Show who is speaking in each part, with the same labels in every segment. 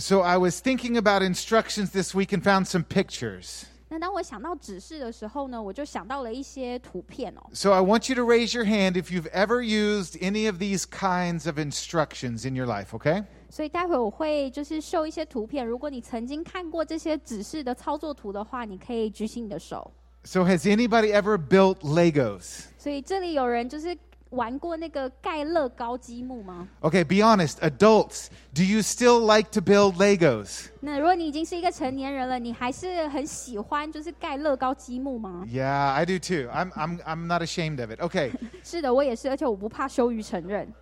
Speaker 1: So I was thinking about instructions this week and found some pictures.
Speaker 2: 那当我想到指示的时候呢，我就想到了一些图片哦。
Speaker 1: So I want you to raise your hand if you've ever used any of these kinds of instructions in your life, okay?
Speaker 2: 所以待会我会就是秀一些图片，如果你曾经看过这些指示的操作图的话，你可以举起你的手。
Speaker 1: So has anybody ever built Legos?
Speaker 2: 所以这里有人就是 玩过那个盖乐高积木吗？
Speaker 1: Okay, be honest. Adults, do you still like to build Legos?
Speaker 2: 那如果你已经是一个成年人了，你还是很喜欢就是盖乐高积木吗？
Speaker 1: Yeah, I do too. I'm, I'm, I'm not ashamed of it. Okay,
Speaker 2: 是的，我也是，而且我不怕羞于承认。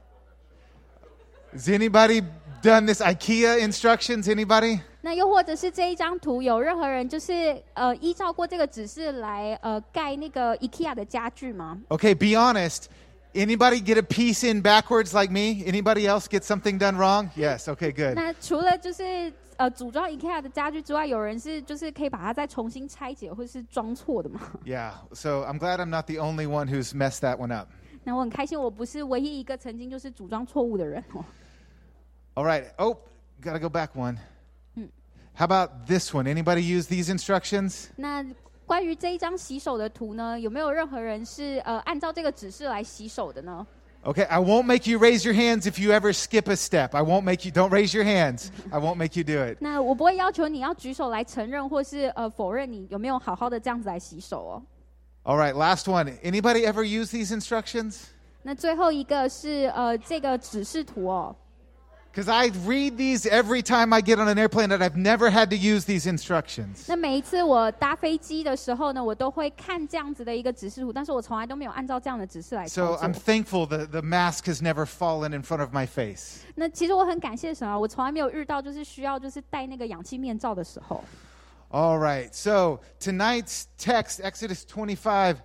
Speaker 1: has anybody done this IKEA instructions? Anybody?
Speaker 2: 那又或者是这一张图，有任何人就是呃依照过这个指示来呃盖那个 IKEA 的家具吗？
Speaker 1: Okay, be honest. Anybody get a piece in backwards like me? Anybody else get something done wrong? Yes. Okay, good.
Speaker 2: 那除了就是呃组装 IKEA 的家具之外，有人是就是可以把它再重新拆解或是装错的吗？
Speaker 1: Yeah. So I'm glad I'm not the only one who's messed that one up.
Speaker 2: 那我很开心，我不是唯一一个曾经就是组装错误的人哦。
Speaker 1: All right. Oh, got to go back one.
Speaker 2: Hmm.
Speaker 1: How about this one? Anybody use these instructions?
Speaker 2: 那 关于这一张洗手的图呢，有没有任何人是呃按照这个指示来洗手的呢
Speaker 1: ？Okay, I won't make you raise your hands if you ever skip a step. I won't make you, don't raise your hands. I won't make you do it.
Speaker 2: 那我不会要求你要举手来承认或是呃否认你有没有好好的这样子来洗手哦。
Speaker 1: All right, last one. Anybody ever use these instructions?
Speaker 2: 那最后一个是呃这个指示图哦。
Speaker 1: Because I read these every time I get on an airplane, and I've never had to use these instructions.
Speaker 2: 那每一次我搭飞机的时候呢，我都会看这样子的一个指示图，但是我从来都没有按照这样的指示来
Speaker 1: So
Speaker 2: 操
Speaker 1: I'm
Speaker 2: 作。
Speaker 1: thankful that the mask has never fallen in front of my face.
Speaker 2: 那其实我很感谢神啊，我从来没有遇到就是需要就是戴那个氧气面罩的时候。
Speaker 1: All right, so tonight's text, Exodus 25,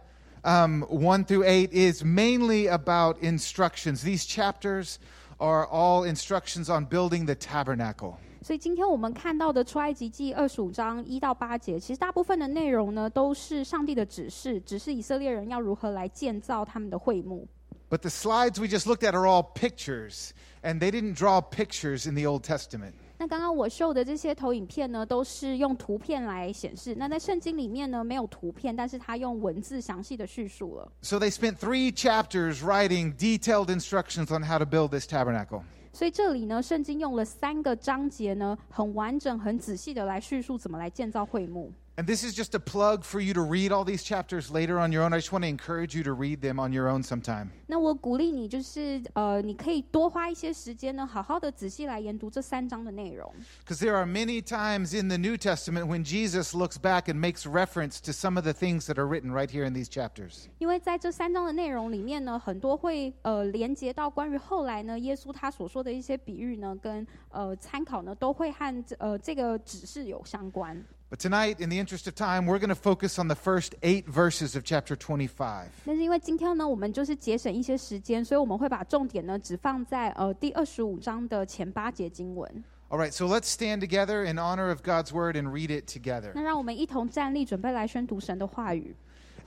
Speaker 1: um, 1 through 8, is mainly about instructions. These chapters are all instructions on building the tabernacle.
Speaker 2: 所以今天我们看到的出埃及记二十五章一到八节，其实大部分的内容呢都是上帝的指示，指示以色列人要如何来建造他们的会幕。
Speaker 1: But the slides we just looked at are all pictures, and they didn't draw pictures in the Old Testament.
Speaker 2: 那刚刚我秀的这些投影片呢，都是用图片来显示。那在圣经里面呢，没有图片，但是他用文字详细的叙述了。
Speaker 1: So they spent three chapters writing detailed instructions on how to build this tabernacle.
Speaker 2: 所以这里呢，圣经用了三个章节呢，很完整、很仔细的来叙述怎么来建造会幕。
Speaker 1: And this is just a plug for you to read all these chapters later on your own. I just want to encourage you to read them on your own sometime.
Speaker 2: 那我鼓励你，就是呃，你可以多花一些时间呢，好好的仔细来研读这三章的内容。
Speaker 1: Because there are many times in the New Testament when Jesus looks back and makes reference to some of the things that are written right here in these chapters.
Speaker 2: 因为在这三章的内容里面呢，很多会呃连接到关于后来呢，耶稣他所说的一些比喻呢，跟呃参考呢，都会和这呃这个指示有相关。
Speaker 1: But tonight, in the interest of time, we're going to focus on the first eight verses of chapter 25.
Speaker 2: 但是因为今天呢，我们就是节省一些时间，所以我们会把重点呢只放在呃第二十五章的前八节经文。
Speaker 1: All right, so let's stand together in honor of God's word and read it together.
Speaker 2: 那让我们一同站立，准备来宣读神的话语。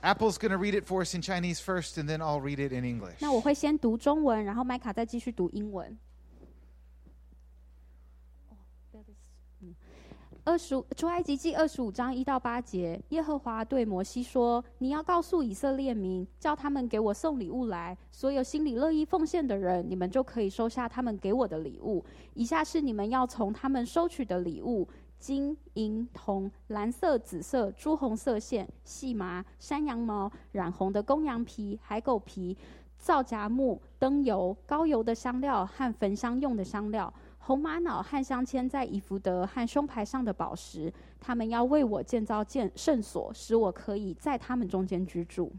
Speaker 1: Apple's going to read it for us in Chinese first, and then I'll read it in English.
Speaker 2: 那我会先读中文，然后麦卡再继续读英文。 二十五出埃及记二十五章一到八节，耶和华对摩西说：“你要告诉以色列民，叫他们给我送礼物来。所有心里乐意奉献的人，你们就可以收下他们给我的礼物。以下是你们要从他们收取的礼物：金、银、铜、蓝色、紫色、朱红色线、细麻、山羊毛、染红的公羊皮、海狗皮、皂荚木、灯油、高油的香料和焚香用的香料。”红玛瑙和镶嵌在以弗德和胸牌上的宝石，他们要为我建造建圣所，使我可以在他们中间居住。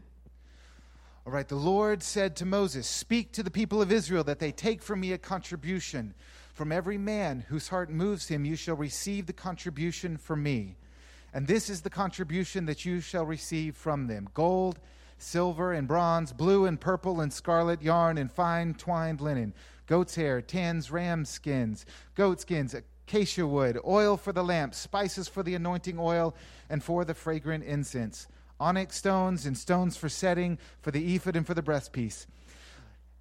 Speaker 1: All right, the Lord said to Moses, Speak to the people of Israel that they take from me a contribution. From every man whose heart moves him, you shall receive the contribution from me. And this is the contribution that you shall receive from them gold, silver, and bronze, blue and purple and scarlet yarn, and fine twined linen, goat's hair, tans, ram skins, goat skins, acacia wood, oil for the lamp, spices for the anointing oil, and for the fragrant incense onyx stones and stones for setting, for the ephod and for the breastpiece.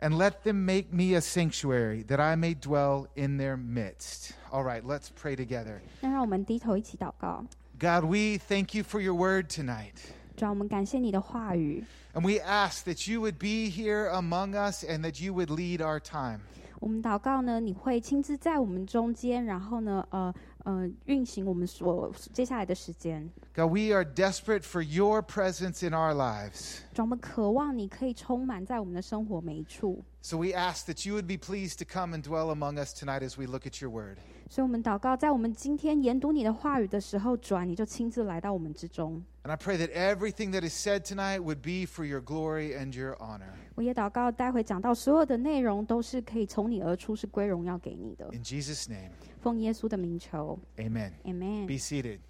Speaker 1: and let them make me a sanctuary that I may dwell in their midst. All right, let's pray together.
Speaker 2: 那让我们低头一起祷告。
Speaker 1: God, we thank you for your word tonight.
Speaker 2: 主啊，我们感谢你的话语，
Speaker 1: And we ask that you would be here among us and that you would lead our time.
Speaker 2: 我们祷告呢，你会亲自在我们中间，然后呢，呃呃，运行我们所接下来的时间。
Speaker 1: God, we are desperate for your presence in our lives.
Speaker 2: 主啊，我们渴望你可以充满在我们的生活每一处。
Speaker 1: So we ask that you would be pleased to come and dwell among us tonight as we look at your word.
Speaker 2: 所以，我们祷告，在我们今天研读你的话语的时候，主啊，你就亲自来到我们之中。
Speaker 1: And I pray that everything that is said tonight would be for your glory and your honor.
Speaker 2: 我也祷告，待会讲到所有的内容都是可以从你而出，是归荣耀给你的。
Speaker 1: In Jesus' name,
Speaker 2: 奉耶稣的名求
Speaker 1: amen.
Speaker 2: ，Amen。
Speaker 1: Be seated.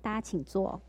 Speaker 2: 大家请坐。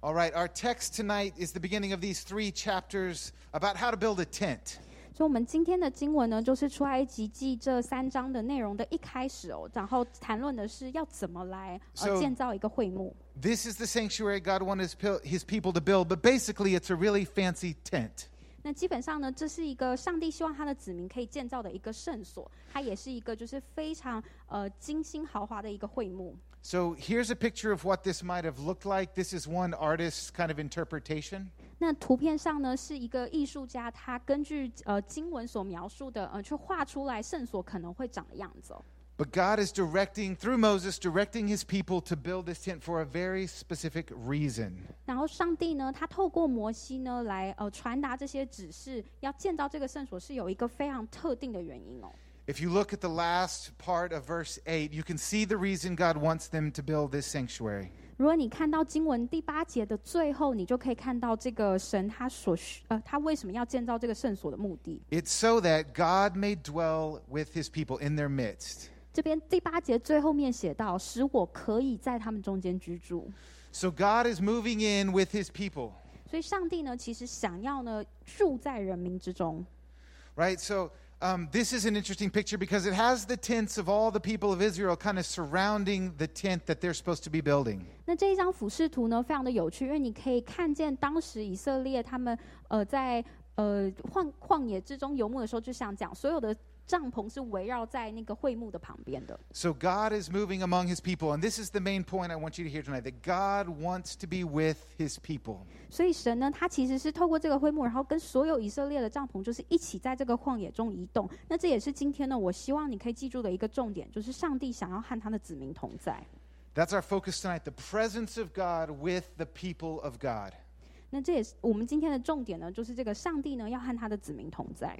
Speaker 1: All right, our text tonight is the beginning of these three chapters about how to build a tent.
Speaker 2: 所以，我们今天的经文呢，就是出埃及记这三章的内容的一开始哦，然后谈论的是要怎么来呃建造一个会幕。
Speaker 1: This is the sanctuary God wanted his, his people to build, but basically it's a really fancy tent.
Speaker 2: 那基本上呢，这是一个上帝希望他的子民可以建造的一个圣所，它也是一个就是非常呃精心豪华的一个会幕。
Speaker 1: So here's a picture of what this might have looked like. This is one artist's kind of interpretation.
Speaker 2: 那图片上呢，是一个艺术家他根据呃经文所描述的呃去画出来圣所可能会长的样子哦。
Speaker 1: But God is directing, through Moses, directing his people to build this tent for a very specific reason.
Speaker 2: 然后上帝呢，他透过摩西呢来呃传达这些指示，要建造这个圣所是有一个非常特定的原因哦。
Speaker 1: If you look at the last part of verse 8, you can see the reason God wants them to build this sanctuary.
Speaker 2: 如果你看到经文第八节的最后，你就可以看到这个神他所需呃他为什么要建造这个圣所的目的。
Speaker 1: It's so that God may dwell with his people in their midst.
Speaker 2: 这边第八节最后面写到，使我可以在他们中间居住。
Speaker 1: So God is moving in with his people,
Speaker 2: 所以上帝呢，其实想要呢住在人民之中。
Speaker 1: right? So um, this is an interesting picture because it has the tents of all the people of Israel kind of surrounding the tent that they're supposed to be building.
Speaker 2: 那这一张俯视图呢，非常的有趣，因为你可以看见当时以色列他们呃在呃旷旷野之中游牧的时候，就像讲所有的 帐篷是围绕在那个会幕的旁边的。
Speaker 1: So God is moving among his people, and this is the main point I want you to hear tonight that God wants to be with his people.
Speaker 2: 所以神呢，他其实是透过这个会幕，然后跟所有以色列的帐篷，就是一起在这个旷野中移动。那这也是今天呢，我希望你可以记住的一个重点，就是上帝想要和他的子民同在。
Speaker 1: That's our focus tonight the presence of God with the people of God.
Speaker 2: 那这也是我们今天的重点呢，就是这个上帝呢要和他的子民同在。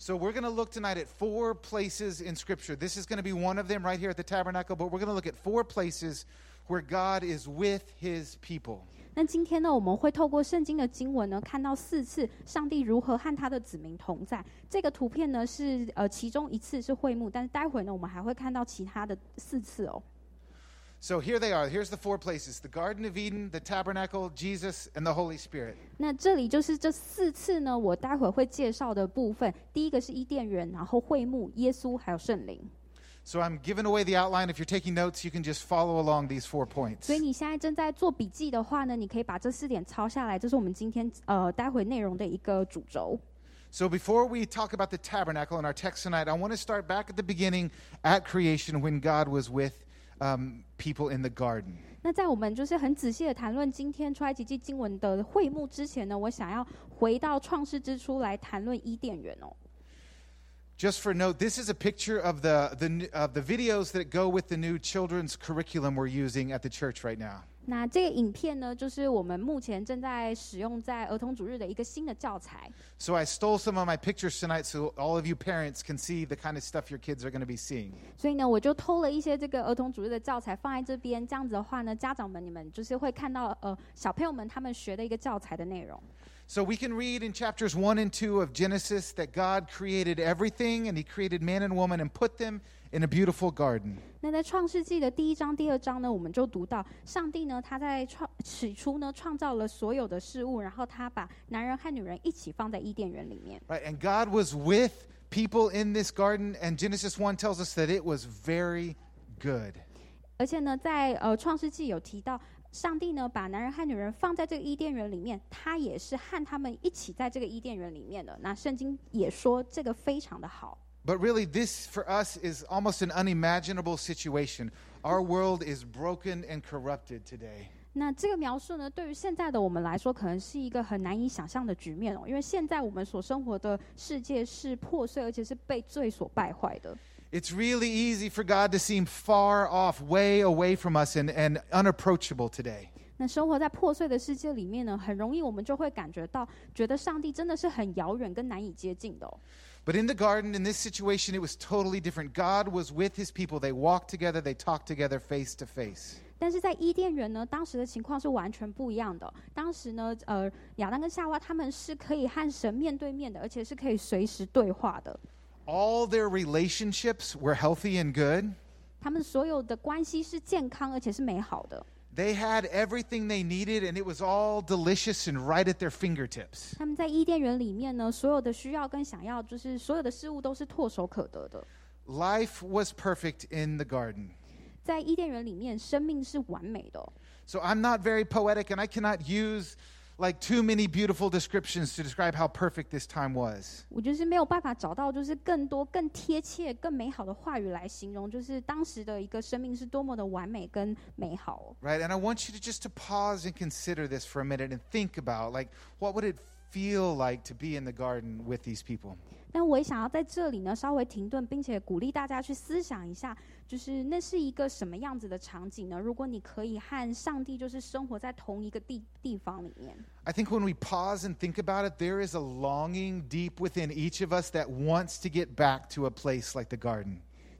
Speaker 1: So we're going to look tonight at four places in Scripture. This is going to be one of them right here at the tabernacle, but we're going to look at four places where God is with his people.
Speaker 2: 那今天呢，我们会透过圣经的经文呢，看到四次上帝如何和他的子民同在。这个图片呢是呃其中一次是会幕，但是待会呢我们还会看到其他的四次哦。
Speaker 1: So here they are. Here's the four places the Garden of Eden, the tabernacle, Jesus, and the Holy Spirit.
Speaker 2: 那这里就是这四次呢，我待会会介绍的部分。第一个是伊甸园，然后会幕、耶稣还有圣灵。
Speaker 1: So I'm giving away the outline. If you're taking notes, you can just follow along these four points.
Speaker 2: 所以你现在正在做笔记的话呢，你可以把这四点抄下来，这是我们今天呃待会内容的一个主轴。
Speaker 1: So before we talk about the tabernacle in our text tonight, I want to start back at the beginning at creation when God was with um, people in the garden.
Speaker 2: 那在我们就是很仔细的谈论今天出埃及记经文的会幕之前呢，我想要回到创世之初来谈论伊甸园哦。
Speaker 1: Just for note, this is a picture of the, the, n- of the videos that go with the new children's curriculum we're using at the church right now.
Speaker 2: 那这个影片呢，就是我们目前正在使用在儿童主日的一个新的教材。
Speaker 1: So I stole some of my pictures tonight so all of you parents can see the kind of stuff your kids are going to be seeing.
Speaker 2: 所以呢，我就偷了一些这个儿童主日的教材放在这边，这样子的话呢，家长们你们就是会看到呃小朋友们他们学的一个教材的内容。
Speaker 1: So we can read in chapters 1 and 2 of Genesis that God created everything and he created man and woman and put them in a beautiful garden.
Speaker 2: 那在创世纪的第一章、第二章呢，我们就读到上帝呢，他在创起初呢创造了所有的事物，然后他把男人和女人一起放在伊甸园里面。
Speaker 1: Right? And God was with people in this garden and Genesis 1 tells us that it was very good.
Speaker 2: 而且呢，在呃创世纪有提到， 上帝呢把男人和女人放在这个伊甸园里面，他也是和他们一起在这个伊甸园里面的。那圣经也说这个非常的好。
Speaker 1: But really, this for us is almost an unimaginable situation. Our world is broken and corrupted today.
Speaker 2: 那这个描述呢，对于现在的我们来说，可能是一个很难以想象的局面哦，因为现在我们所生活的世界是破碎，而且是被罪所败坏的。
Speaker 1: It's really easy for God to seem far off, way away from us, and, and unapproachable today.
Speaker 2: 那生活在破碎的世界里面呢，很容易我们就会感觉到，觉得上帝真的是很遥远跟难以接近的、哦。
Speaker 1: But in the garden, in this situation, it was totally different. God was with his people. They walked together, they talked together face to face.
Speaker 2: 但是在伊甸园呢，当时的情况是完全不一样的。当时呢，呃，亚当跟夏娃他们是可以和神面对面的，而且是可以随时对话的。
Speaker 1: All their relationships were healthy and good.
Speaker 2: 他们所有的关系是健康而且是美好的。
Speaker 1: They had everything they needed, and it was all delicious and right at their fingertips.
Speaker 2: 他们在伊甸园里面呢，所有的需要跟想要，就是所有的事物都是唾手可得的。
Speaker 1: Life was perfect in the garden.
Speaker 2: 在伊甸园里面，生命是完美的哦、
Speaker 1: So I'm not very poetic, and I cannot use like too many beautiful descriptions to describe how perfect this time was.
Speaker 2: 我就是没有办法找到就是更多、更贴切、更美好的话语来形容，就是当时的一个生命是多么的完美跟美好哦、
Speaker 1: Right? And I want you to just to pause and consider this for a minute and think about like what would it feel like to be in the garden with these people?
Speaker 2: 但我也想要在这里呢稍微停顿，并且鼓励大家去思想一下， 就是那是一个什么样子的场景呢？如果你可以和上帝就是生活在同一个地地方里面，
Speaker 1: I think when we pause and think about it, there is a longing deep within each of us that wants to get back to a place like the garden.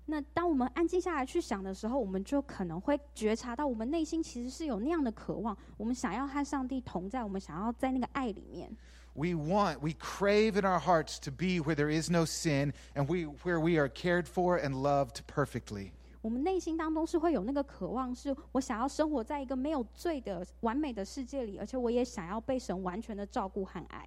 Speaker 2: 那当我们安静下来去想的时候，我们就可能会觉察到，我们内心其实是有那样的渴望，我们想要和上帝同在，我们想要在那个爱里面。
Speaker 1: We want, we crave in our hearts to be where there is no sin and we, where we are cared for and loved perfectly.
Speaker 2: 我们内心当中是会有那个渴望，是我想要生活在一个没有罪的完美的世界里，而且我也想要被神完全的照顾和爱。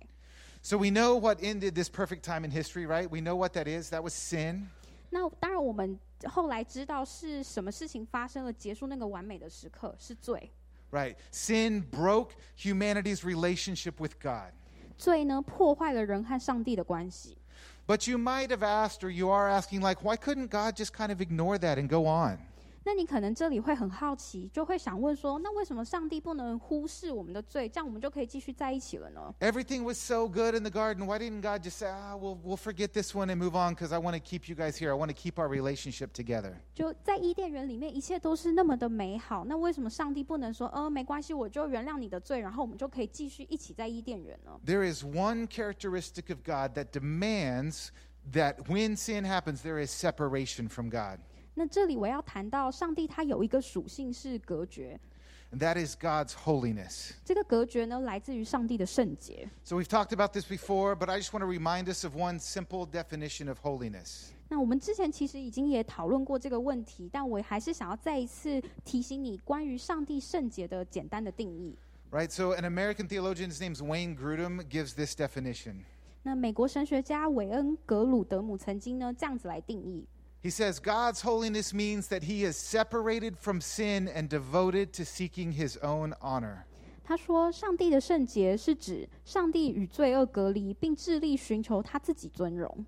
Speaker 1: So we know what ended this perfect time in history, right? We know what that is. That was sin.
Speaker 2: 那当然，我们后来知道是什么事情发生了，结束那个完美的时刻是罪。
Speaker 1: Right. Sin broke humanity's relationship with God.
Speaker 2: 罪呢，破坏了人和上帝的关系。
Speaker 1: But you might have asked, or you are asking, like, why couldn't God just kind of ignore that and go on?
Speaker 2: 那你可能这里会很好奇，就会想问说，那为什么上帝不能忽视我们的罪，这样我们就可以继续在一起了呢？
Speaker 1: Everything was so good in the garden. Why didn't God just say, ah, we'll, we'll forget this one and move on because I want to keep you guys here. I want to keep our relationship together.
Speaker 2: 就在伊甸园里面，一切都是那么的美好，那为什么上帝不能说，呃，没关系，我就原谅你的罪，然后我们就可以继续一起在伊甸园呢？
Speaker 1: There is one characteristic of God that demands that when sin happens, there is separation from God.
Speaker 2: 那这里我要谈到，上帝他有一个属性是隔绝
Speaker 1: ，And that is God's holiness.
Speaker 2: 这个隔绝呢，来自于上帝的圣洁。
Speaker 1: So we've talked about this before, but I just want to remind us of one simple definition of holiness.
Speaker 2: 那我们之前其实已经也讨论过这个问题，但我还是想要再一次提醒你关于上帝圣洁的简单的定义。
Speaker 1: Right? So an American theologian, his name's Wayne Grudem, gives this definition.
Speaker 2: 那美国神学家韦恩·格鲁德姆曾经呢这样子来定义，
Speaker 1: He says God's holiness means that he is separated from sin and devoted to seeking his own honor.
Speaker 2: 他说：“上帝的圣洁是指上帝与罪恶隔离，并致力寻求他自己尊荣。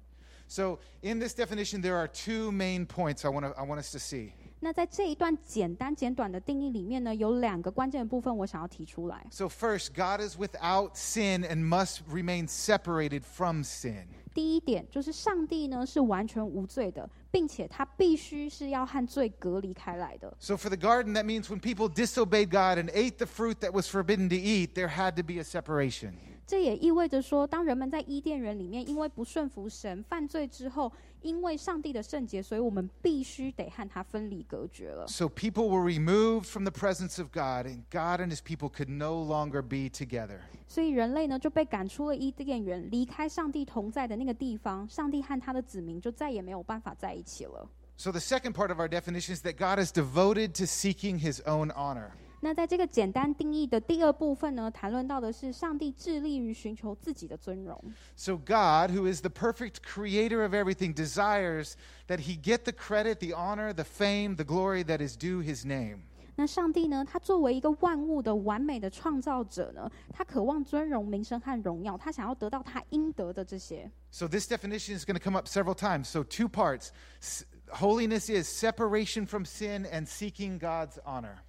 Speaker 1: So in this definition, there are two main points I want, to, I want us to see.
Speaker 2: 那在这一段简单简短的定义里面呢，有两个关键的部分我想要提出来。
Speaker 1: So, first, God is without sin and must remain separated from sin.
Speaker 2: 第一点就是上帝呢是完全无罪的，并且他必须是要和罪隔离开来的。
Speaker 1: So, for the garden, that means when people disobeyed God and ate the fruit that was forbidden to eat, there had to be a separation.
Speaker 2: 这也意味着说，当人们在伊甸园里面因为不顺服神犯罪之后，因为上帝的圣洁，所以我们必须得和他分离隔绝了。
Speaker 1: So, people were removed from the presence of God, and God and his people could no longer be together.
Speaker 2: 所以人类呢就被赶出了伊甸园，离开上帝同在的那个地方，上帝和他的子民就再也没有办法在一起了。
Speaker 1: So, the second part of our definition is that God is devoted to seeking his own honor.
Speaker 2: 那在这个简单定义的第二部分呢，谈论到的是上帝致力于寻求自己的尊荣。
Speaker 1: So, God, who is the perfect creator of everything, desires that he get the credit, the honor, the fame, the glory that is due his name.
Speaker 2: 那上帝呢，他作为一个万物的完美的创造者呢，他渴望尊荣、名声和荣耀，他想要得到他应得的这些。
Speaker 1: So this definition is going to come up several times. So two parts. S- holiness is separation from sin and seeking God's honor.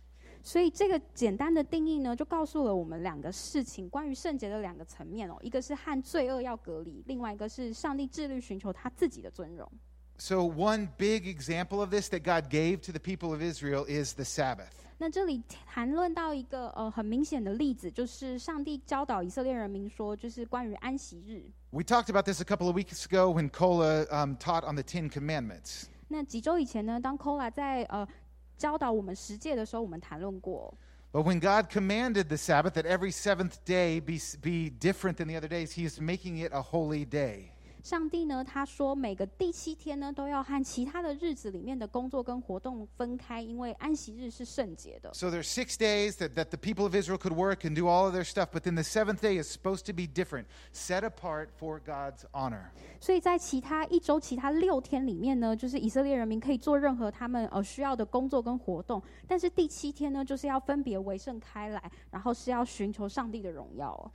Speaker 2: 所以这个简单的定义呢，就告诉了我们两个事情，关于圣洁的两个层面哦，一个是和罪恶要隔离，另外一个是上帝致力寻求他自己的尊荣。
Speaker 1: So one big example of this that God gave to the people of Israel is the Sabbath.
Speaker 2: 那这里谈论到一个呃很明显的例子，就是上帝教导以色列人民说，就是关于安息日。
Speaker 1: We talked about this a couple of weeks ago when Kola um, taught on the Ten Commandments.
Speaker 2: 那几周以前呢，当 Kola 在呃教导我们十诫的时候，我们谈论过。
Speaker 1: But when God commanded the Sabbath that every seventh day be, be different than the other days, He is making it a holy day.
Speaker 2: 上帝呢，他说每个第七天呢，都要和其他的日子里面的工作跟活动分开，因为安息日是圣洁的。
Speaker 1: So there's six days that, that the people of Israel could work and do all of their stuff, but then the seventh day is supposed to be different, set apart for God's honor.
Speaker 2: 所以在其他一周、其他六天里面呢，就是以色列人民可以做任何他们呃需要的工作跟活动，但是第七天呢，就是要分别为圣开来，然后是要寻求上帝的荣耀哦。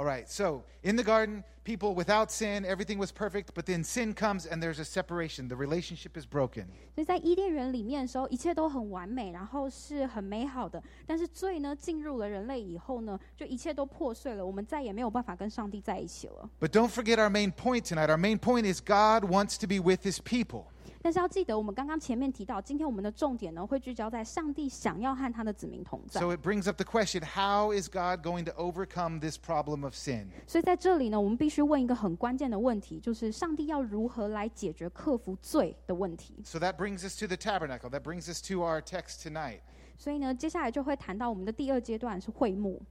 Speaker 1: All right, so in the garden, people without sin, everything was perfect, but then sin comes and there's a separation. The relationship is broken.
Speaker 2: 所以在伊甸园里面的时候，一切都很完美，然后是很美好的。但是罪呢进入了人类以后呢，就一切都破碎了，我们再也没有办法跟上帝在一起了。
Speaker 1: But don't forget our main point tonight. Our main point is God wants to be with his people.
Speaker 2: 但是要记得，我们刚刚前面提到，今天我们的重点呢会聚焦在上帝想要和他的子民同在。
Speaker 1: So it brings up the question how is God going to overcome this problem of sin?
Speaker 2: 所以在这里呢，我们必须问一个很关键的问题，就是上帝要如何来解决克服罪的问题。
Speaker 1: So that brings us to the tabernacle. That brings us to our text tonight.
Speaker 2: 所以呢，接下来就会谈到我们的第二阶段是会幕。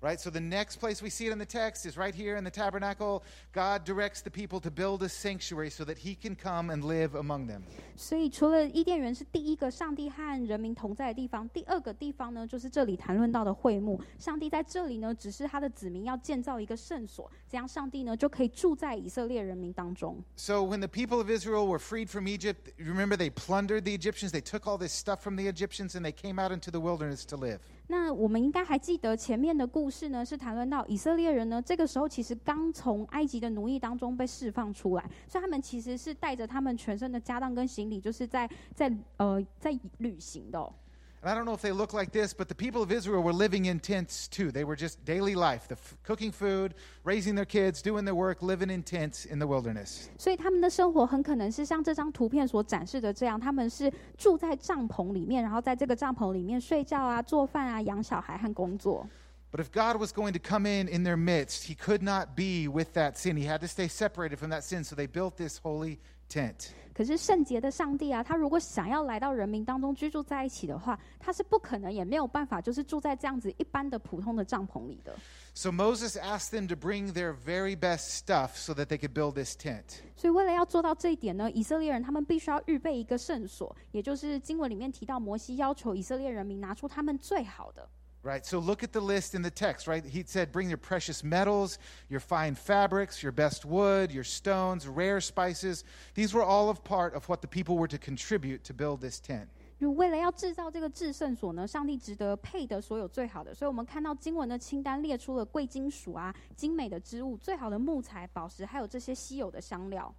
Speaker 1: Right? So the next place we see it in the text is right here in the tabernacle. God directs the people to build a sanctuary so that he can come and live among them.
Speaker 2: 所以除了伊甸园是第一个上帝和人民同在的地方，第二个地方呢，就是这里谈论到的会幕。上帝在这里呢，只是他的子民要建造一个圣所，这样上帝呢就可以住在以色列人民当中。
Speaker 1: So when the people of Israel were freed from Egypt, remember they plundered the Egyptians, they took all this stuff from the Egyptians and they came out into the wilderness to live.
Speaker 2: 那我们应该还记得前面的故事呢，是谈论到以色列人呢，这个时候其实刚从埃及的奴役当中被释放出来，所以他们其实是带着他们全身的家当跟行李，就是在在呃在旅行的、
Speaker 1: And I don't know if they look like this, but the people of Israel were living in tents too. They were just daily life, the f- cooking food, raising their kids, doing their work, living in tents in the wilderness.
Speaker 2: 所以他们的生活很可能是像这张图片所展示的这样，他们是住在帐篷里面，然后在这个帐篷里面睡觉啊、做饭啊、养小孩和工作。
Speaker 1: But if God was going to come in in their midst, he could not be with that sin. He had to stay separated from that sin. So they built this holy tent.
Speaker 2: 可是圣洁的上帝啊，他如果想要来到人民当中居住在一起的话，他是不可能也没有办法，就是住在这样子一般的普通的帐篷里的。
Speaker 1: So Moses asked them to bring their very best stuff so that they could build this tent.
Speaker 2: 所以为了要做到这一点呢，以色列人他们必须要预备一个圣所，也就是经文里面提到摩西要求以色列人民拿出他们最好的。
Speaker 1: Right, so look at the list in the text, right? He said, Bring your precious metals, your fine fabrics, your best wood, your stones, rare spices. These were all of part of what the people were to contribute to build this tent.
Speaker 2: 就为了要制造这个至圣所呢，上帝值得配得所有最好的，所以我们看到经文的清单列出了贵金属啊、精美的织物、最好的木材、宝石，还有这些稀有的香料。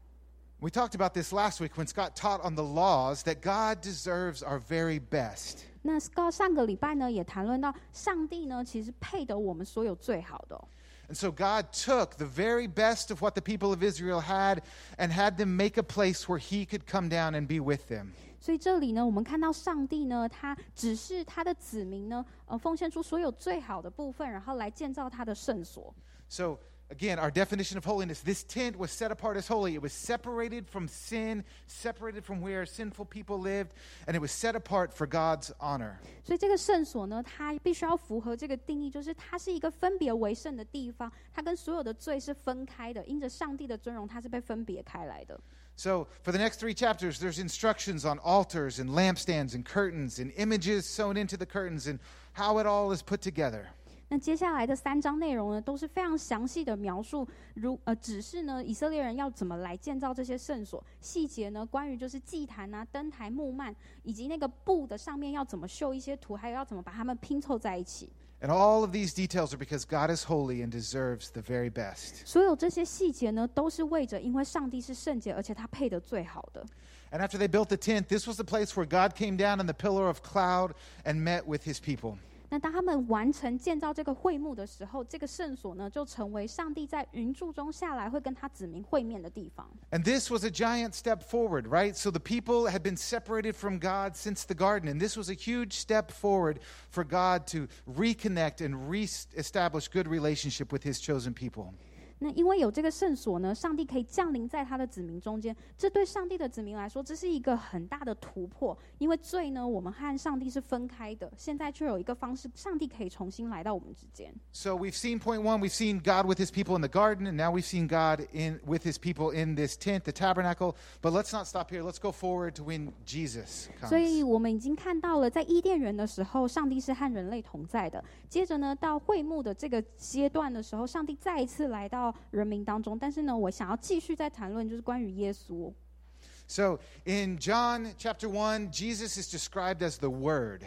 Speaker 1: We talked about this last week when Scott taught on the laws that God deserves our very best.
Speaker 2: 那到上个礼拜呢，也谈论到上帝呢，其实配得我们所有最好的哦、
Speaker 1: And so God took the very best of what the people of Israel had and had them make a place where He could come down and be with them.
Speaker 2: 所以这里呢，我们看到上帝呢，他只是他的子民呢，呃，奉献出所有最好的部分，然后来建造他的圣所。
Speaker 1: So, again, our definition of holiness this tent was set apart as holy. It was separated from sin, separated from where sinful people lived, and it was set apart for God's honor.
Speaker 2: 所以这个圣所呢，它必须要符合这个定义，就是它是一个分别为圣的地方，它跟所有的罪是分开的，因着上帝的尊荣，它是被分别开来的。
Speaker 1: So, for the next three chapters, there's instructions on altars and lampstands and curtains and images sewn into the curtains and how it all is put together.
Speaker 2: 那接下来的三章内容呢，都是非常详细的描述，如呃指示呢以色列人要怎么来建造这些圣所，细节呢关于就是祭坛啊、灯台、幕幔，以及那个布的上面要怎么绣一些图，还有要怎么把它们拼凑在一起。
Speaker 1: And all of these details are because God is holy and deserves the very best.
Speaker 2: 所有这些细节呢，都是为着因为上帝是圣洁，而且他配得最好的。
Speaker 1: And after they built the tent, this was the place where God came down in the pillar of cloud and met with his people.
Speaker 2: 那当他们完成建造这个会幕的时候，这个圣所呢，就成为上帝在云柱中下来会跟他子民会面的地方。
Speaker 1: And this was a giant step forward, right? So the people had been separated from God since the garden. And this was a huge step forward for God to reconnect and re-establish good relationship with his chosen people.
Speaker 2: 那因为有这个圣所呢，上帝可以降临在他的子民中间，这对上帝的子民来说，这是一个很大的突破。因为罪呢，我们和上帝是分开的，现在却有一个方式，上帝可以重新来到我们之间。
Speaker 1: So we've seen point one, we've seen God with his people in the garden, and now we've seen God in with his people in this tent, the tabernacle. But let's not stop here. Let's go forward to when Jesus
Speaker 2: 所以
Speaker 1: comes.
Speaker 2: 我们已经看到了，在伊甸园的时候，上帝是和人类同在的。接着呢，到会幕的这个阶段的时候，上帝再一次来到人民当中。但是呢，我想要继续再谈论，就是关于耶稣。
Speaker 1: So in John chapter 1, Jesus is described as the Word.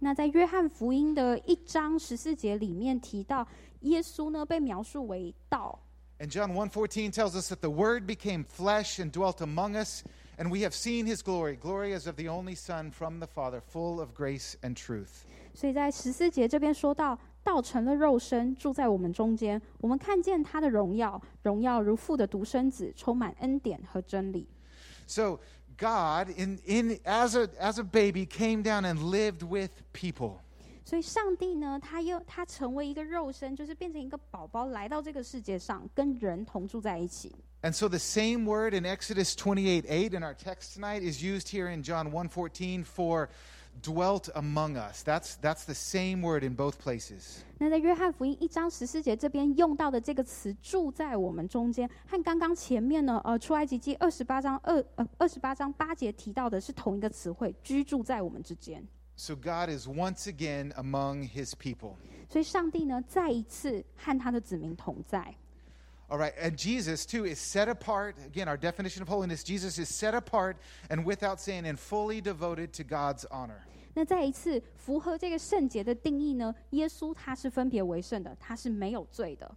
Speaker 2: 那在约翰福音的一章十四节里面提到，耶稣呢被描述为道。
Speaker 1: And John 1:14 tells us that the word became flesh and dwelt among us, and we have seen his glory, glory as of the only son from the Father, full of grace and truth.
Speaker 2: 所以在十四节这边说到， 道成了肉身，住在我们中间，我们看见他的荣耀，荣耀如父的独生子，充满恩典和真理。
Speaker 1: So God in, in as a as a baby came down and lived with people.
Speaker 2: 所以上帝呢，他又他成为一个肉身，就是变成一个宝宝来到这个世界上，跟人同住在一起。
Speaker 1: And so the same word in Exodus 28 8 in our text tonight is used here in John 1:14 for dwelt among us. That's that's the same word in both places.
Speaker 2: 那在约翰福音一章十四节这边用到的这个词“住在我们中间”，和刚刚前面呢，呃，出埃及记二十八章二呃二十八章八节提到的是同一个词汇，居住在我们之间。
Speaker 1: So God is once again among his people.
Speaker 2: 所以上帝呢，再一次和他的子民同在。
Speaker 1: All right, and Jesus too is set apart. Again, our definition of holiness Jesus is set apart and without sin and fully devoted to God's honor.
Speaker 2: 那再一次符合这个圣洁的定义呢，耶稣他是分别为圣的，他是没有罪的。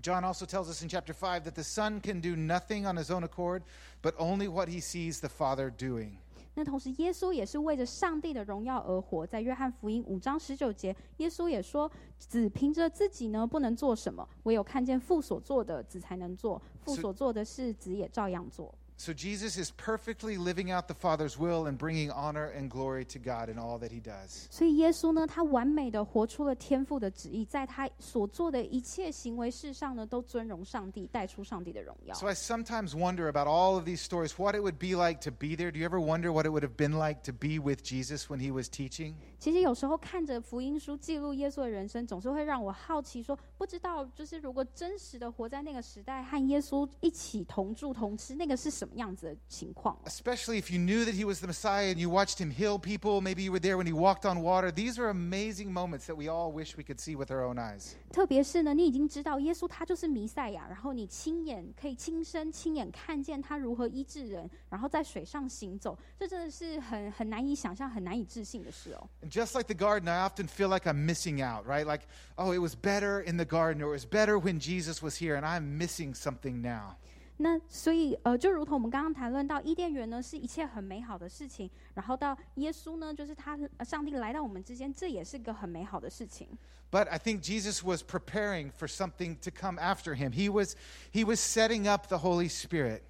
Speaker 1: John also tells us in chapter 5 that the Son can do nothing on his own accord, but only what he sees the Father doing.
Speaker 2: 那同时，耶稣也是为着上帝的荣耀而活。在约翰福音五章十九节，耶稣也说：“子凭着自己呢不能做什么，唯有看见父所做的，子才能做。父所做的事，子也照样做。”
Speaker 1: So Jesus is perfectly living out the Father's will and bringing honor and glory to God in all that he does.
Speaker 2: 所以耶稣呢，他完美的活出了天父的旨意，在他所做的一切行为事上呢，都尊荣上帝，带出上帝的荣耀。
Speaker 1: So I sometimes wonder about all of these stories, what it would be like to be there. Do you ever wonder what it would have been like to be with Jesus when he was teaching?
Speaker 2: 其实有时候看着福音书记录耶稣的人生，总是会让我好奇说，不知道就是如果真实的活在那个时代，和耶稣一起同住同吃，那个是什 么样子的情况？
Speaker 1: Especially if you knew that he was the Messiah and you watched him heal people. Maybe you were there when he walked on water. These are amazing moments that we all wish we could see with our own eyes.
Speaker 2: 特别是呢，你已经知道耶稣他就是弥赛亚，然后你亲眼可以亲身亲眼看见他如何医治人，然后在水上行走，这真的是很很难以想象、很难以置信的事哦。
Speaker 1: And just like the garden, I often feel like I'm missing out, right? Like, oh, it was better in the garden or it was better when Jesus was here, and I'm missing something now.
Speaker 2: 那所以呃，就如同我们刚刚谈论到伊甸园呢，是一切很美好的事情，然后到耶稣呢，就是他上帝来到我们之间，这也是个很美好的事情。
Speaker 1: But I think Jesus was preparing for something to come after him. He was, he was setting up the Holy Spirit.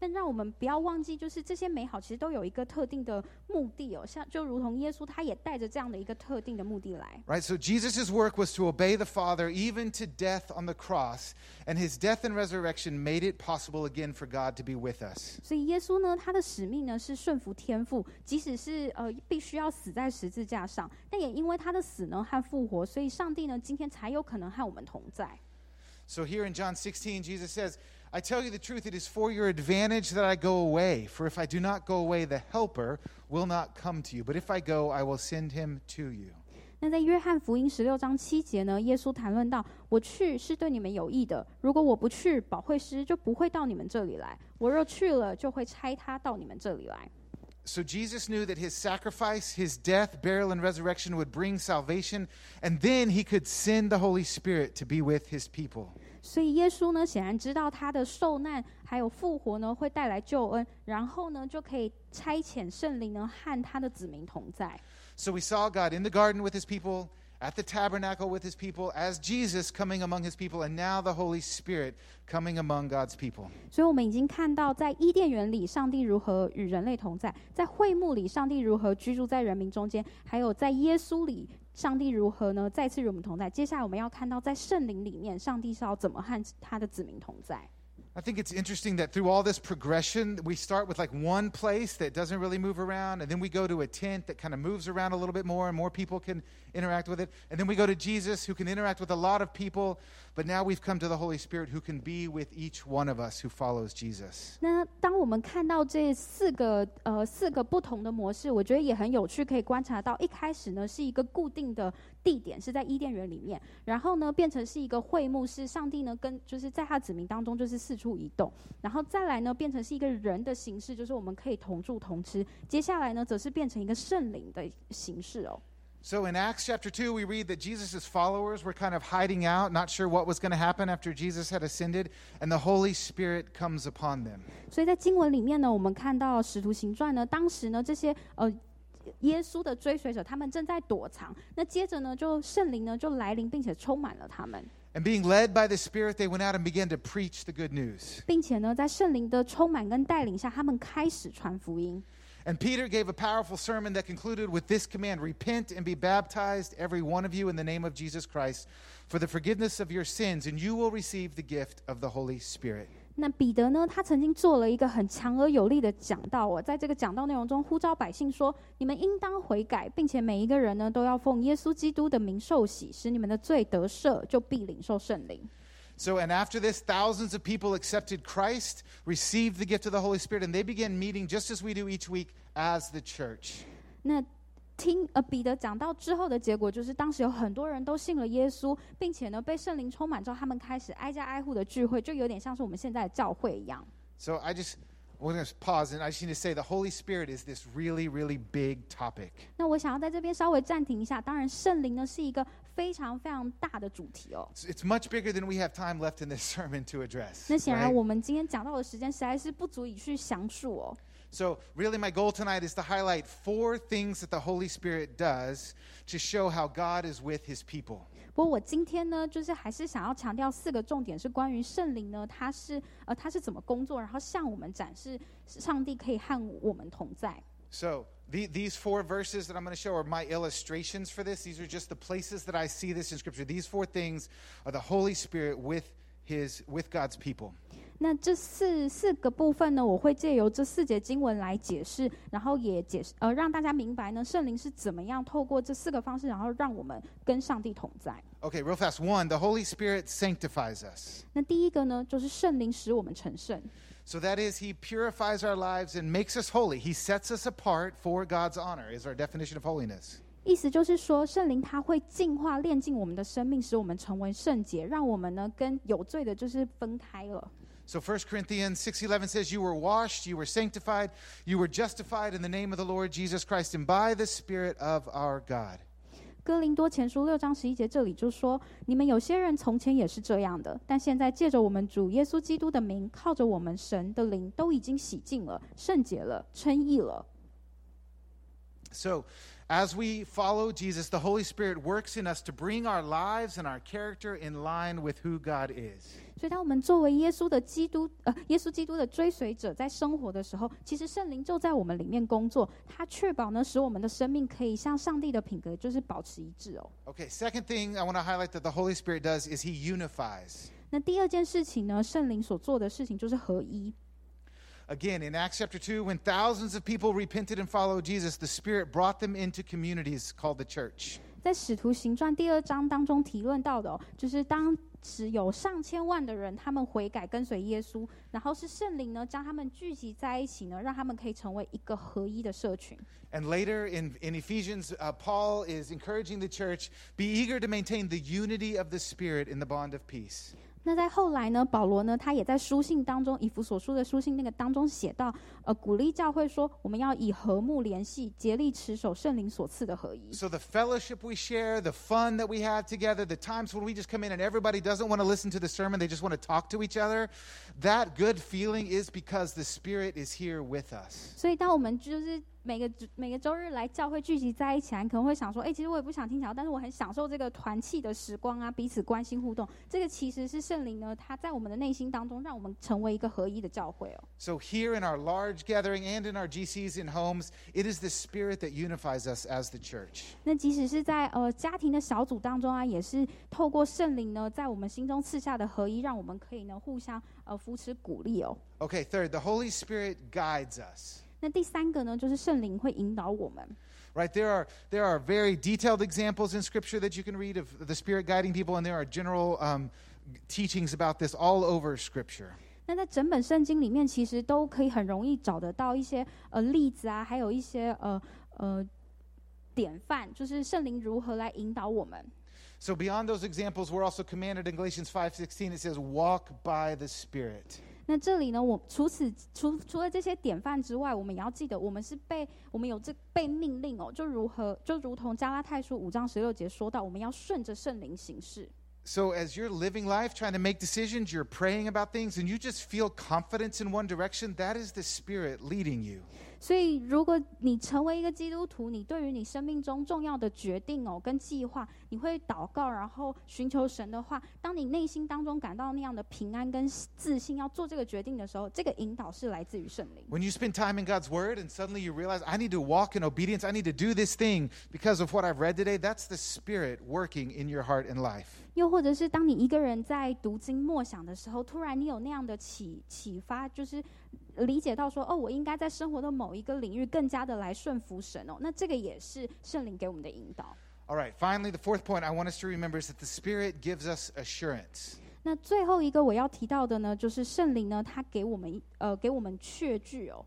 Speaker 2: 但让我们不要忘记，就是这些美好其实都有一个特定的目的哦，像就如同耶稣，他也带着这样的一个特定的目的来。
Speaker 1: Right? So Jesus' work was to obey the Father even to death on the cross, and his death and resurrection made it possible again for God to be with us.
Speaker 2: 所以耶稣呢，他的使命呢是顺服天父，即使是呃必须要死在十字架上，但也因为他的死呢和复活，所以上帝呢今天才有可能和我们同在。
Speaker 1: So here in John 16, Jesus says, I tell you the truth, it is for your advantage that I go away. For if I do not go away, the Helper will not come to you. But if I go, I will send him to you.
Speaker 2: 那在约翰福音十六章七节呢，耶稣谈论到：我去是对你们有益的，如果我不去，保惠师就不会到你们这里来；我若去了，就会差他到你们这里来。
Speaker 1: So Jesus knew that his sacrifice, his death, burial, and resurrection would bring salvation, and then he could send the Holy Spirit to be with his people.
Speaker 2: 所以耶稣呢，显然知道他的受难还有复活呢，会带来救恩，然后呢，就可以差遣圣灵呢和他的子民同在。
Speaker 1: So we saw God in the garden with his people, at the tabernacle with his people, as Jesus coming among his people, and now the Holy Spirit coming among God's people.
Speaker 2: 所以我们已经看到，在伊甸园里，上帝如何与人类同在；在会幕里，上帝如何居住在人民中间；还有在耶稣里，上帝如何呢再次与我们同在。接下来我们要看到，在圣灵里面，上帝是要怎么和他的子民同在。
Speaker 1: I think it's interesting that through all this progression, we start with like one place that doesn't really move around, and then we go to a tent that kind of moves around a little bit more, and more people can interact with it. And then we go to Jesus, who can interact with a lot of people. But now we've come to the Holy Spirit, who can be with each one of us who follows Jesus.
Speaker 2: 那当我们看到这四个呃四个不同的模式，我觉得也很有趣，可以观察到一开始呢是一个固定的 地点是在伊甸园里面，然后呢变成是一个会幕，是上帝呢跟就是在他子民当中就是四处移动，然后再来呢变成是一个人的形式，就是我们可以同住同吃，接下来呢则是变成一个圣灵的形式哦。
Speaker 1: So in Acts chapter 2, we read that Jesus' followers were kind of hiding out, not sure what was going to happen after Jesus had ascended, and the Holy Spirit comes upon them.
Speaker 2: 所以在经文里面呢，我们看到《使徒行传》呢，当时呢这些呃耶稣的追随者，他们正在躲藏。那接着呢，就圣灵呢就来临，并且充满了他们，
Speaker 1: And being led by the Spirit, they went out and began to preach the good news.
Speaker 2: 并且呢，在圣灵的充满跟带领下，他们开始传福音。
Speaker 1: And Peter gave a powerful sermon that concluded with this command Repent and be baptized, every one of you, in the name of Jesus Christ, for the forgiveness of your sins, and you will receive the gift of the Holy Spirit.
Speaker 2: 那彼得呢，他曾经做了一个很强而有力的讲道哦，在这个讲道内容中呼召百姓说：你们应当悔改，并且每一个人呢都要奉耶稣基督的名受洗，使你们的罪得赦，就必领受圣灵。
Speaker 1: So, and after this, thousands of people accepted Christ, received the gift of the Holy Spirit, and they began meeting just as we do each week as the church.
Speaker 2: 那听呃彼得讲到之后的结果，就是当时有很多人都信了耶稣，并且呢被圣灵充满之后，他们开始挨家挨户的聚会，就有点像是我们现在的教会一样。
Speaker 1: So, I just, we're going to pause, and I just need to say the Holy Spirit is this really, really big topic.
Speaker 2: 那我想要在这边稍微暂停一下，当然圣灵呢是一个非常非常大的主题哦。
Speaker 1: It's, it's much bigger than we have time left in this sermon to address.
Speaker 2: 那显然
Speaker 1: right?
Speaker 2: 我们今天讲到的时间实在是不足以去详述哦。
Speaker 1: So, really, my goal tonight is to highlight four things that the Holy Spirit does to show how God is with his people.
Speaker 2: 不过我今天呢，就是还是想要强调四个重点，是关于圣灵呢，它是呃它是怎么工作，然后向我们展示上帝可以和我们同在。
Speaker 1: So, the, these four verses that I'm going to show are my illustrations for this. These are just the places that I see this in Scripture. These four things are the Holy Spirit with his with God's people.
Speaker 2: 那这四四个部分呢，我会借由这四节经文来解释，然后也解释呃让大家明白呢，圣灵是怎么样透过这四个方式，然后让我们跟上帝同在。
Speaker 1: Okay, real fast. One, the Holy Spirit sanctifies us.
Speaker 2: 那第一个呢，就是圣灵使我们成圣。
Speaker 1: So that is, he purifies our lives and makes us holy. He sets us apart for God's honor, is our definition of holiness.
Speaker 2: 意思就是说，圣灵它会净化、炼净我们的生命，使我们成为圣洁，让我们呢跟有罪的就是分开了。
Speaker 1: So 1 Corinthians 6:11 says you were washed, you were sanctified, you were justified in the name of the Lord Jesus Christ and by the spirit of our God.
Speaker 2: 哥林多前书六章十一节这里就说：你们有些人从前也是这样的，但现在借着我们主耶稣基督的名，靠着我们神的灵，都已经洗净了、圣洁了、称义了。
Speaker 1: So, as we follow Jesus, the Holy Spirit works in us to bring our lives and our character in line with who God is.
Speaker 2: 所以，当我们作为耶稣的基督呃耶稣基督的追随者，在生活的时候，其实圣灵就在我们里面工作，他确保呢，使我们的生命可以像上帝的品格，就是保持一致哦。
Speaker 1: Okay, second thing I want to highlight that the Holy Spirit does is he unifies.
Speaker 2: 那第二件事情呢，圣灵所做的事情就是合一。
Speaker 1: Again, in Acts chapter 2, when thousands of people repented and followed Jesus, the Spirit brought them into communities called the church.
Speaker 2: 在《使徒行传》第二章当中提论到的、哦，就是当时有上千万的人，他们悔改跟随耶稣，然后是圣灵呢将他们聚集在一起呢，让他们可以成为一个合一的社群。
Speaker 1: And later in, in Ephesians, uh, Paul is encouraging the church be eager to maintain the unity of the Spirit in the bond of peace.
Speaker 2: 那在后来呢，保罗呢，他也在书信当中，以弗所书的书信那个当中写到，呃，鼓励教会说，我们要以和睦联系，竭力持守圣灵所赐的合一。
Speaker 1: So the fellowship we share, the fun that we have together, the times when we just come in and everybody doesn't want to listen to the sermon, they just want to talk to each other, that good feeling is because the Spirit is here with us.
Speaker 2: 所以，当我们就是每个每个周日来教会聚集在一起啊，你可能会想说，哎，其实我也不想听讲，但是我很享受这个团契的时光啊，彼此关心互动。这个其实是圣灵呢，他在我们的内心当中，让我们成为一个合一的教会哦。
Speaker 1: So here in our large gathering and in our GCs in homes, it is the Spirit that unifies us as the church.
Speaker 2: 那即使是在呃家庭的小组当中啊，也是透过圣灵呢，在我们心中赐下的合一，让我们可以呢互相呃扶持鼓励哦。
Speaker 1: Okay, third, the Holy Spirit guides us.
Speaker 2: 那第三个呢，就是圣灵会引导我们。
Speaker 1: Right, there are there are very detailed examples in Scripture that you can read of the Spirit guiding people, and there are general um, teachings about this all over Scripture.
Speaker 2: 那在整本圣经里面，其实都可以很容易找得到一些呃例子啊，还有一些呃呃典范，就是圣灵如何来引导我们。
Speaker 1: So beyond those examples, we're also commanded in Galatians 5:16 it says walk by the Spirit.
Speaker 2: 那这里呢，我除此除除了这些典范之外，我们也要记得，我们是被我们有这被命令哦，就如何就如同加拉太书五章十六节说到，我们要顺着圣灵行事。
Speaker 1: So as you're living life trying to make decisions, you're praying about things and you just feel confidence in one direction, that is the Spirit leading you.
Speaker 2: 所以，如果你成为一个基督徒，你对于你生命中重要的决定哦跟计划，你会祷告，然后寻求神的话。当你内心当中感到那样的平安跟自信，要做这个决定的时候，这个引导是来自于圣灵。
Speaker 1: When you spend time in God's Word and suddenly you realize, I need to walk in obedience, I need to do this thing because of what I've read today, that's the Spirit working in your heart and life.
Speaker 2: 又或者是当你一个人在读经默想的时候，突然你有那样的启启发，就是理解到说，哦，我应该在生活的某一个领域更加的来顺服神哦。那这个也是圣灵给我们的引导。
Speaker 1: All right, finally, the fourth point I want us to remember is that the Spirit gives us assurance.
Speaker 2: 那最后一个我要提到的呢，就是圣灵呢，他给我们呃给我们确据哦。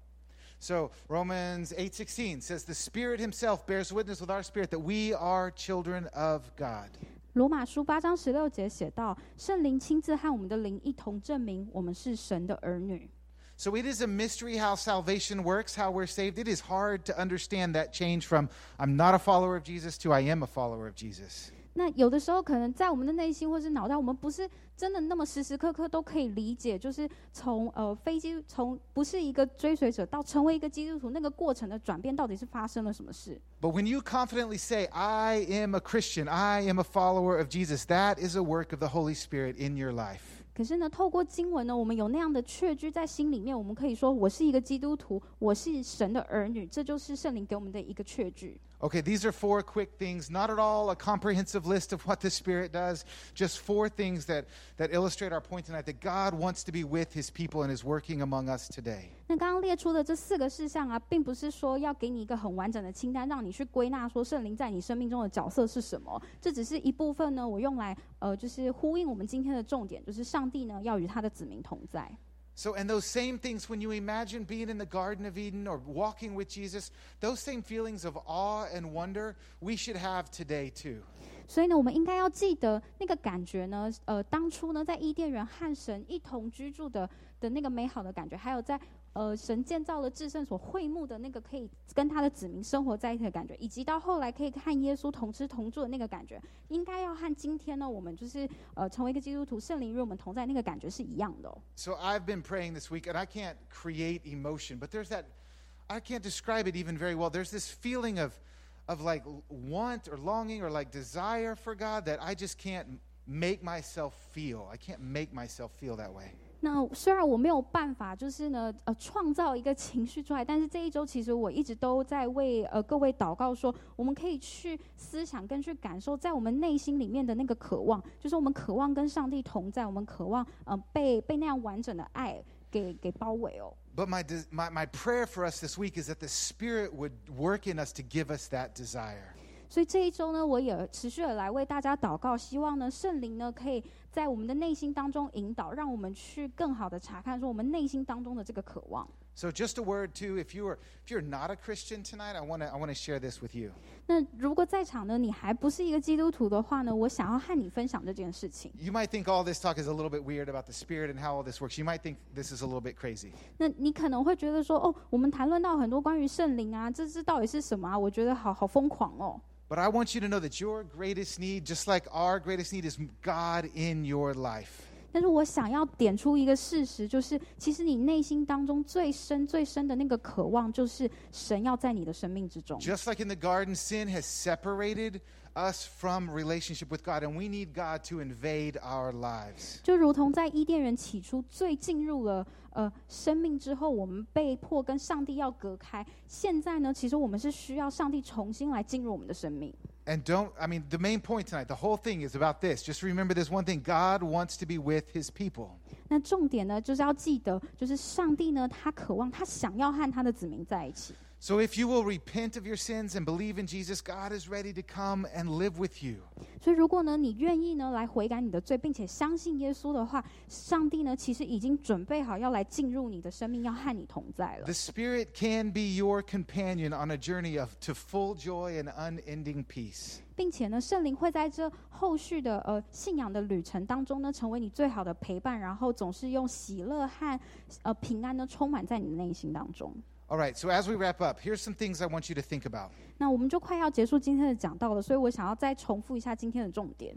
Speaker 1: So Romans 8:16 says the Spirit himself bears witness with our spirit that we are children of God.
Speaker 2: 罗马书八章十六节写道，圣灵亲自和我们的灵一同证明我们是神的儿女。
Speaker 1: So it is a mystery how salvation works, how we're saved. It is hard to understand that change from I'm not a follower of Jesus to I am a follower of Jesus.
Speaker 2: 那有的时候可能在我们的内心或是脑袋，我们不是真的那么时时刻刻都可以理解，就是从呃非基督从不是一个追随者到成为一个基督徒那个过程的转变到底是发生了什么事。
Speaker 1: But when you confidently say, I am a Christian, I am a follower of Jesus, that is a work of the Holy Spirit in your life.
Speaker 2: 可是呢，透过经文呢，我们有那样的确据在心里面，我们可以说我是一个基督徒，我是神的儿女，这就是圣灵给我们的一个确据。
Speaker 1: Okay, these are four quick things, not at all a comprehensive list of what the Spirit does, just four things that, that illustrate our point tonight that God wants to be with His people and is working among us today.
Speaker 2: 那刚刚列出的这四个事项啊，并不是说要给你一个很完整的清单，让你去归纳说圣灵在你生命中的角色是什么。这只是一部分呢，我用来呃，就是呼应我们今天的重点，就是上帝呢要与他的子民同在。
Speaker 1: So, and those same things, when you imagine being in the Garden of Eden or walking with Jesus, those same feelings of awe and wonder, we should have today too.
Speaker 2: 所以呢，我们应该要记得那个感觉呢，呃，当初呢在伊甸园和神一同居住的的那个美好的感觉，还有在 呃神建造了至圣所会幕的那个可以跟他的子民生活在一起的感觉，以及到后来可以和耶稣同吃同住的那个感觉，应该要和今天呢我们就是呃成为一个基督徒，圣灵与我们同在那个感觉是一样的、哦。
Speaker 1: So, I've been praying this week, and I can't create emotion, but there's that, I can't describe it even very well. There's this feeling of, of like want or longing or like desire for God that I just can't make myself feel. I can't make myself feel that way.
Speaker 2: 那虽然我没有办法，就是呢，呃，创造一个情绪出来，但是这一周其实我一直都在为呃各位祷告说，我们可以去思想跟去感受，在我们内心里面的那个渴望，就是我们渴望跟上帝同在，我们渴望呃被被那样完整的爱给给包围哦。
Speaker 1: But my, my, my prayer for us this week is that the Spirit would work in us to give us that desire.
Speaker 2: 所以这一周呢，我也持续的来为大家祷告，希望呢圣灵呢可以在我们的内心当中引导，让我们去更好的查看说我们内心当中的这个渴望。
Speaker 1: So just a word too, if you are if you're not a Christian tonight, I want to I want to share this with you.
Speaker 2: 那如果在场呢你还不是一个基督徒的话呢，我想要和你分享这件事情。
Speaker 1: You might think all this talk is a little bit weird about the spirit and how all this works. You might think this is a little bit crazy.
Speaker 2: 那你可能会觉得说，哦，我们谈论到很多关于圣灵啊，这这到底是什么啊？我觉得好好疯狂哦。
Speaker 1: But I want you to know that your greatest need, just like our greatest need, is God in your life.
Speaker 2: 但是我想要点出一个事实，就是其实你内心当中最深最深的那个渴望，就是神要在你的生命之中。
Speaker 1: Just like in the garden, sin has separated us from relationship with God, and we need God to invade our lives.
Speaker 2: 就如同在伊甸园起初最进入了呃生命之后，我们被迫跟上帝要隔开。现在呢，其实我们是需要上帝重新来进入我们的生命。
Speaker 1: And don't, I mean, the main point tonight, the whole thing is about this. Just remember this one thing God wants to be with his people.
Speaker 2: 那重点呢，就是要记得，就是上帝呢，他渴望，他想要和他的子民在一起。
Speaker 1: So if you will repent of your sins and believe in Jesus, God is ready to come and live with you.
Speaker 2: 所以，如果呢，你愿意呢来悔改你的罪，并且相信耶稣的话，上帝呢其实已经准备好要来进入你的生命，要和你同在了
Speaker 1: The。Spirit can be your companion on a journey of to full joy and unending peace.
Speaker 2: 并且呢，圣灵会在这后续的呃信仰的旅程当中呢，成为你最好的陪伴，然后总是用喜乐和呃平安呢充满在你的内心当中。
Speaker 1: All right, so as we wrap up, here's some things I want you to think about.
Speaker 2: 那我们就快要结束今天的讲道了，所以我想要再重复一下今天的重点。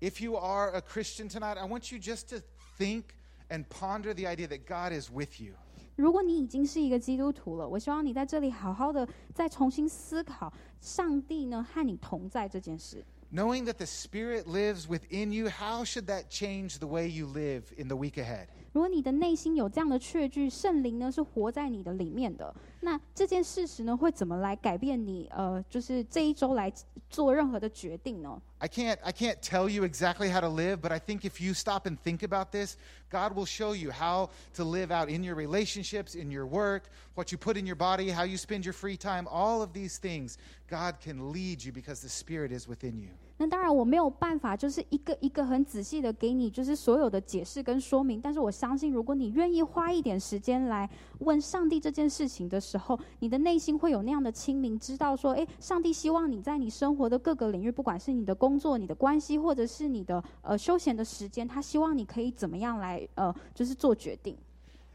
Speaker 1: If you are a Christian tonight, I want you just to think and ponder the idea that God is with you.
Speaker 2: 如果你已经是一个基督徒了，我希望你在这里好好的再重新思考，上帝呢和你同在这件事。
Speaker 1: Knowing that the Spirit lives within you, how should that change the way you live in the week ahead?
Speaker 2: 如果你的内心有这样的确据，圣灵呢是活在你的里面的，那这件事实呢会怎么来改变你？呃，就是这一周来做任何的决定呢？
Speaker 1: I can't I can't tell you exactly how to live, but I think if you stop and think about this, God will show you how to live out in your relationships, in your work, what you put in your body, how you spend your free time, all of these things. God can lead you because the Spirit is within you.
Speaker 2: 那当然我没有办法，就是一个一个很仔细的给你，就是所有的解释跟说明。但是我相信，如果你愿意花一点时间来问上帝这件事情的时候，你的内心会有那样的清明，知道说，诶，上帝希望你在你生活的各个领域，不管是你的工作、你的关系，或者是你的呃休闲的时间，他希望你可以怎么样来呃，就是做决定。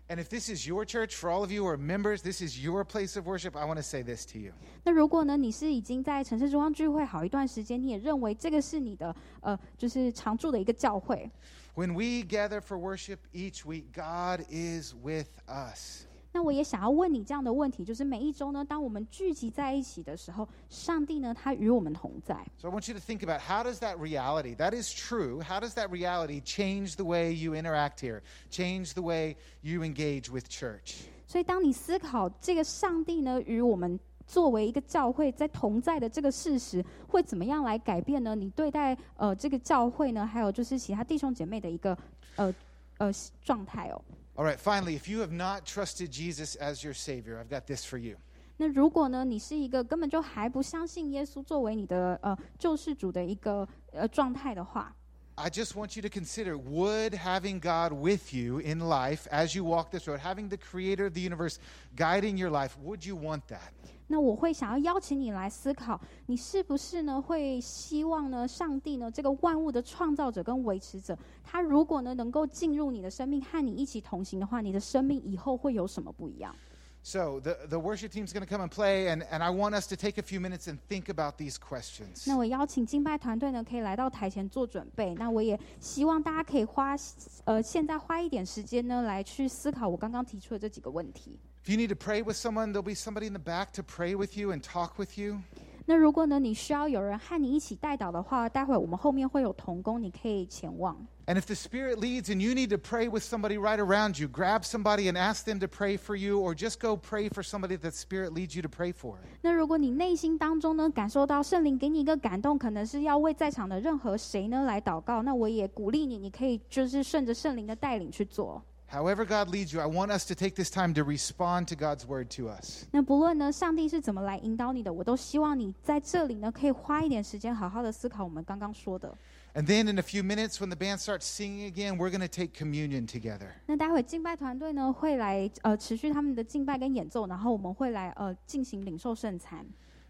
Speaker 1: And if this is your church, for all of you who are members, this is your place of worship, I want to say this to you.
Speaker 2: 那如果呢，你是已经在城市中央聚会好一段时间，你也认为这个是你的呃，就是常驻的一个教会，
Speaker 1: When we gather for worship each week, God is with us.
Speaker 2: 那我也想要问你这样的问题，就是每一周呢，当我们聚集在一起的时候，上帝呢，他与我们同在。
Speaker 1: So I want you to think about how does that reality, that is true, how does that reality change the way you interact here, change the way you engage with church?
Speaker 2: 所以，当你思考这个上帝呢，与我们作为一个教会在同在的这个事实，会怎么样来改变呢？你对待呃这个教会呢，还有就是其他弟兄姐妹的一个呃呃状态哦。
Speaker 1: All right, finally, if you have not trusted Jesus as your Savior, I've got this for you.
Speaker 2: 那如果呢，你是一个根本就还不相信耶稣作为你的呃救世主的一个呃状态的话，
Speaker 1: I just want you to consider would having God with you in life as you walk this road, having the creator of the universe guiding your life, would you want that?
Speaker 2: 那我会想要邀请你来思考，你是不是呢会希望呢，上帝呢这个万物的创造者跟维持者，他如果呢能够进入你的生命和你一起同行的话，你的生命以后会有什么不一样
Speaker 1: ？So the, the worship team's going to come and play, and, and I want us to take a few minutes and think about these questions.
Speaker 2: 那我邀请敬拜团队呢，可以来到台前做准备。那我也希望大家可以花呃现在花一点时间呢，来去思考我刚刚提出的这几个问题。
Speaker 1: If you need to pray with someone, there'll be somebody in the back to pray with you and talk with you.
Speaker 2: 那如果呢你需要有人和你一起带导的话，待会我们后面会有童工，你可以前往。
Speaker 1: And if the Spirit leads and you need to pray with somebody right around you, grab somebody and ask them to pray for you, or just go pray for somebody that the Spirit leads you to pray for.
Speaker 2: 那如果你内心当中呢感受到圣灵给你一个感动，可能是要为在场的任何谁呢来祷告，那我也鼓励你，你可以就是顺着圣灵的带领去做。
Speaker 1: However, God leads you, I want us to take this time to respond to God's word to us.
Speaker 2: 那不论呢，上帝是怎么来引导你的，我都希望你在这里呢，可以花一点时间，好好的思考我们刚刚说的。
Speaker 1: And then in a few minutes, when the band starts singing again, we're going to take communion together.
Speaker 2: 那待会敬拜团队呢会来呃持续他们的敬拜跟演奏，然后我们会来呃进行领受圣餐。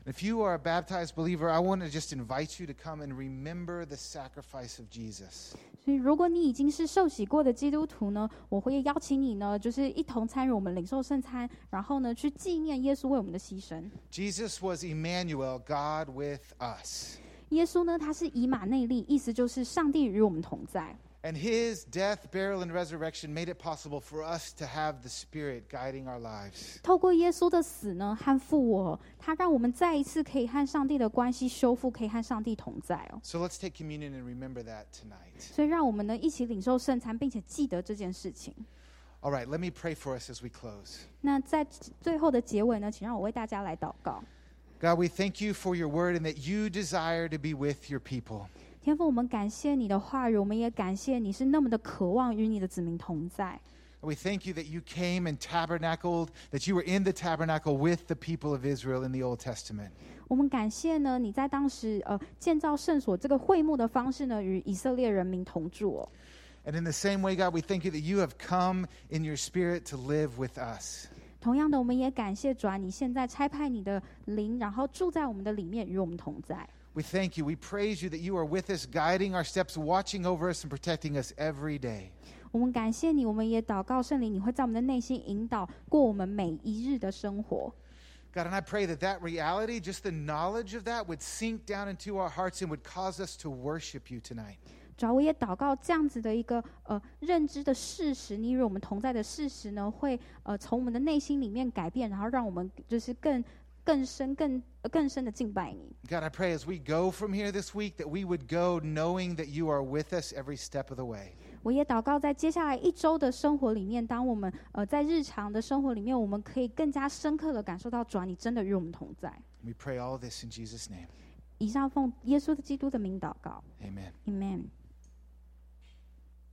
Speaker 1: If you are a baptized believer, I want to just invite you to come and remember the sacrifice of Jesus.
Speaker 2: 所以，如果你已经是受洗过的基督徒呢，我会邀请你呢，就是一同参与我们领受圣餐，然后呢，去纪念耶稣为我们的牺牲。
Speaker 1: Jesus was Emmanuel, God with us.
Speaker 2: 耶稣呢，他是以马内利，意思就是上帝与我们同在。
Speaker 1: And his death, burial, and resurrection made it possible for us to have the Spirit guiding our lives.
Speaker 2: 透过耶稣的死呢和复活，他让我们再一次可以和上帝的关系修复，可以和上帝同在哦。
Speaker 1: So let's take communion and remember that tonight.
Speaker 2: 所以，让我们呢一起领受圣餐，并且记得这件事情。
Speaker 1: All right, let me pray for us as we close.
Speaker 2: 那在最后的结尾呢，请让我为大家来祷告。
Speaker 1: God, we thank you for your word and that you desire to be with your people.
Speaker 2: 天父，我们感谢你的话语，我们也感谢你是那么的渴望与你的子民同在。
Speaker 1: We thank you that you came and tabernacled, that you were in the tabernacle with the people of Israel in the Old Testament.
Speaker 2: 我们感谢呢，你在当时呃建造圣所这个会幕的方式呢，与以色列人民同住哦。
Speaker 1: And in the same way, God, we thank you that you have come in your spirit to live with us.
Speaker 2: 同样的，我们也感谢主啊，你现在差派你的灵，然后住在我们的里面，与我们同在。
Speaker 1: We thank you. We praise you that you are with us, guiding our steps, watching over us, and protecting us every day.
Speaker 2: 我们感谢你，我们也祷告圣灵，你会在我们的内心引导过我们每一日的生活。
Speaker 1: God, and I pray that that reality, just the knowledge of that, would sink down into our hearts and would cause us to worship you tonight.
Speaker 2: 主要我也祷告这样子的一个呃认知的事实，你与我们同在的事实呢，会呃从我们的内心里面改变，然后让我们就是更 更深、更呃更深的敬拜你。
Speaker 1: God, I pray as we go from here this week that we would go knowing that you are with us every step of the way.
Speaker 2: 我也祷告，在接下来一周的生活里面，当我们呃在日常的生活里面，我们可以更加深刻的感受到主啊，你真的与我们同在。
Speaker 1: We pray all this in Jesus' name.
Speaker 2: 以上奉耶稣的基督的名祷告
Speaker 1: Amen.
Speaker 2: ，Amen。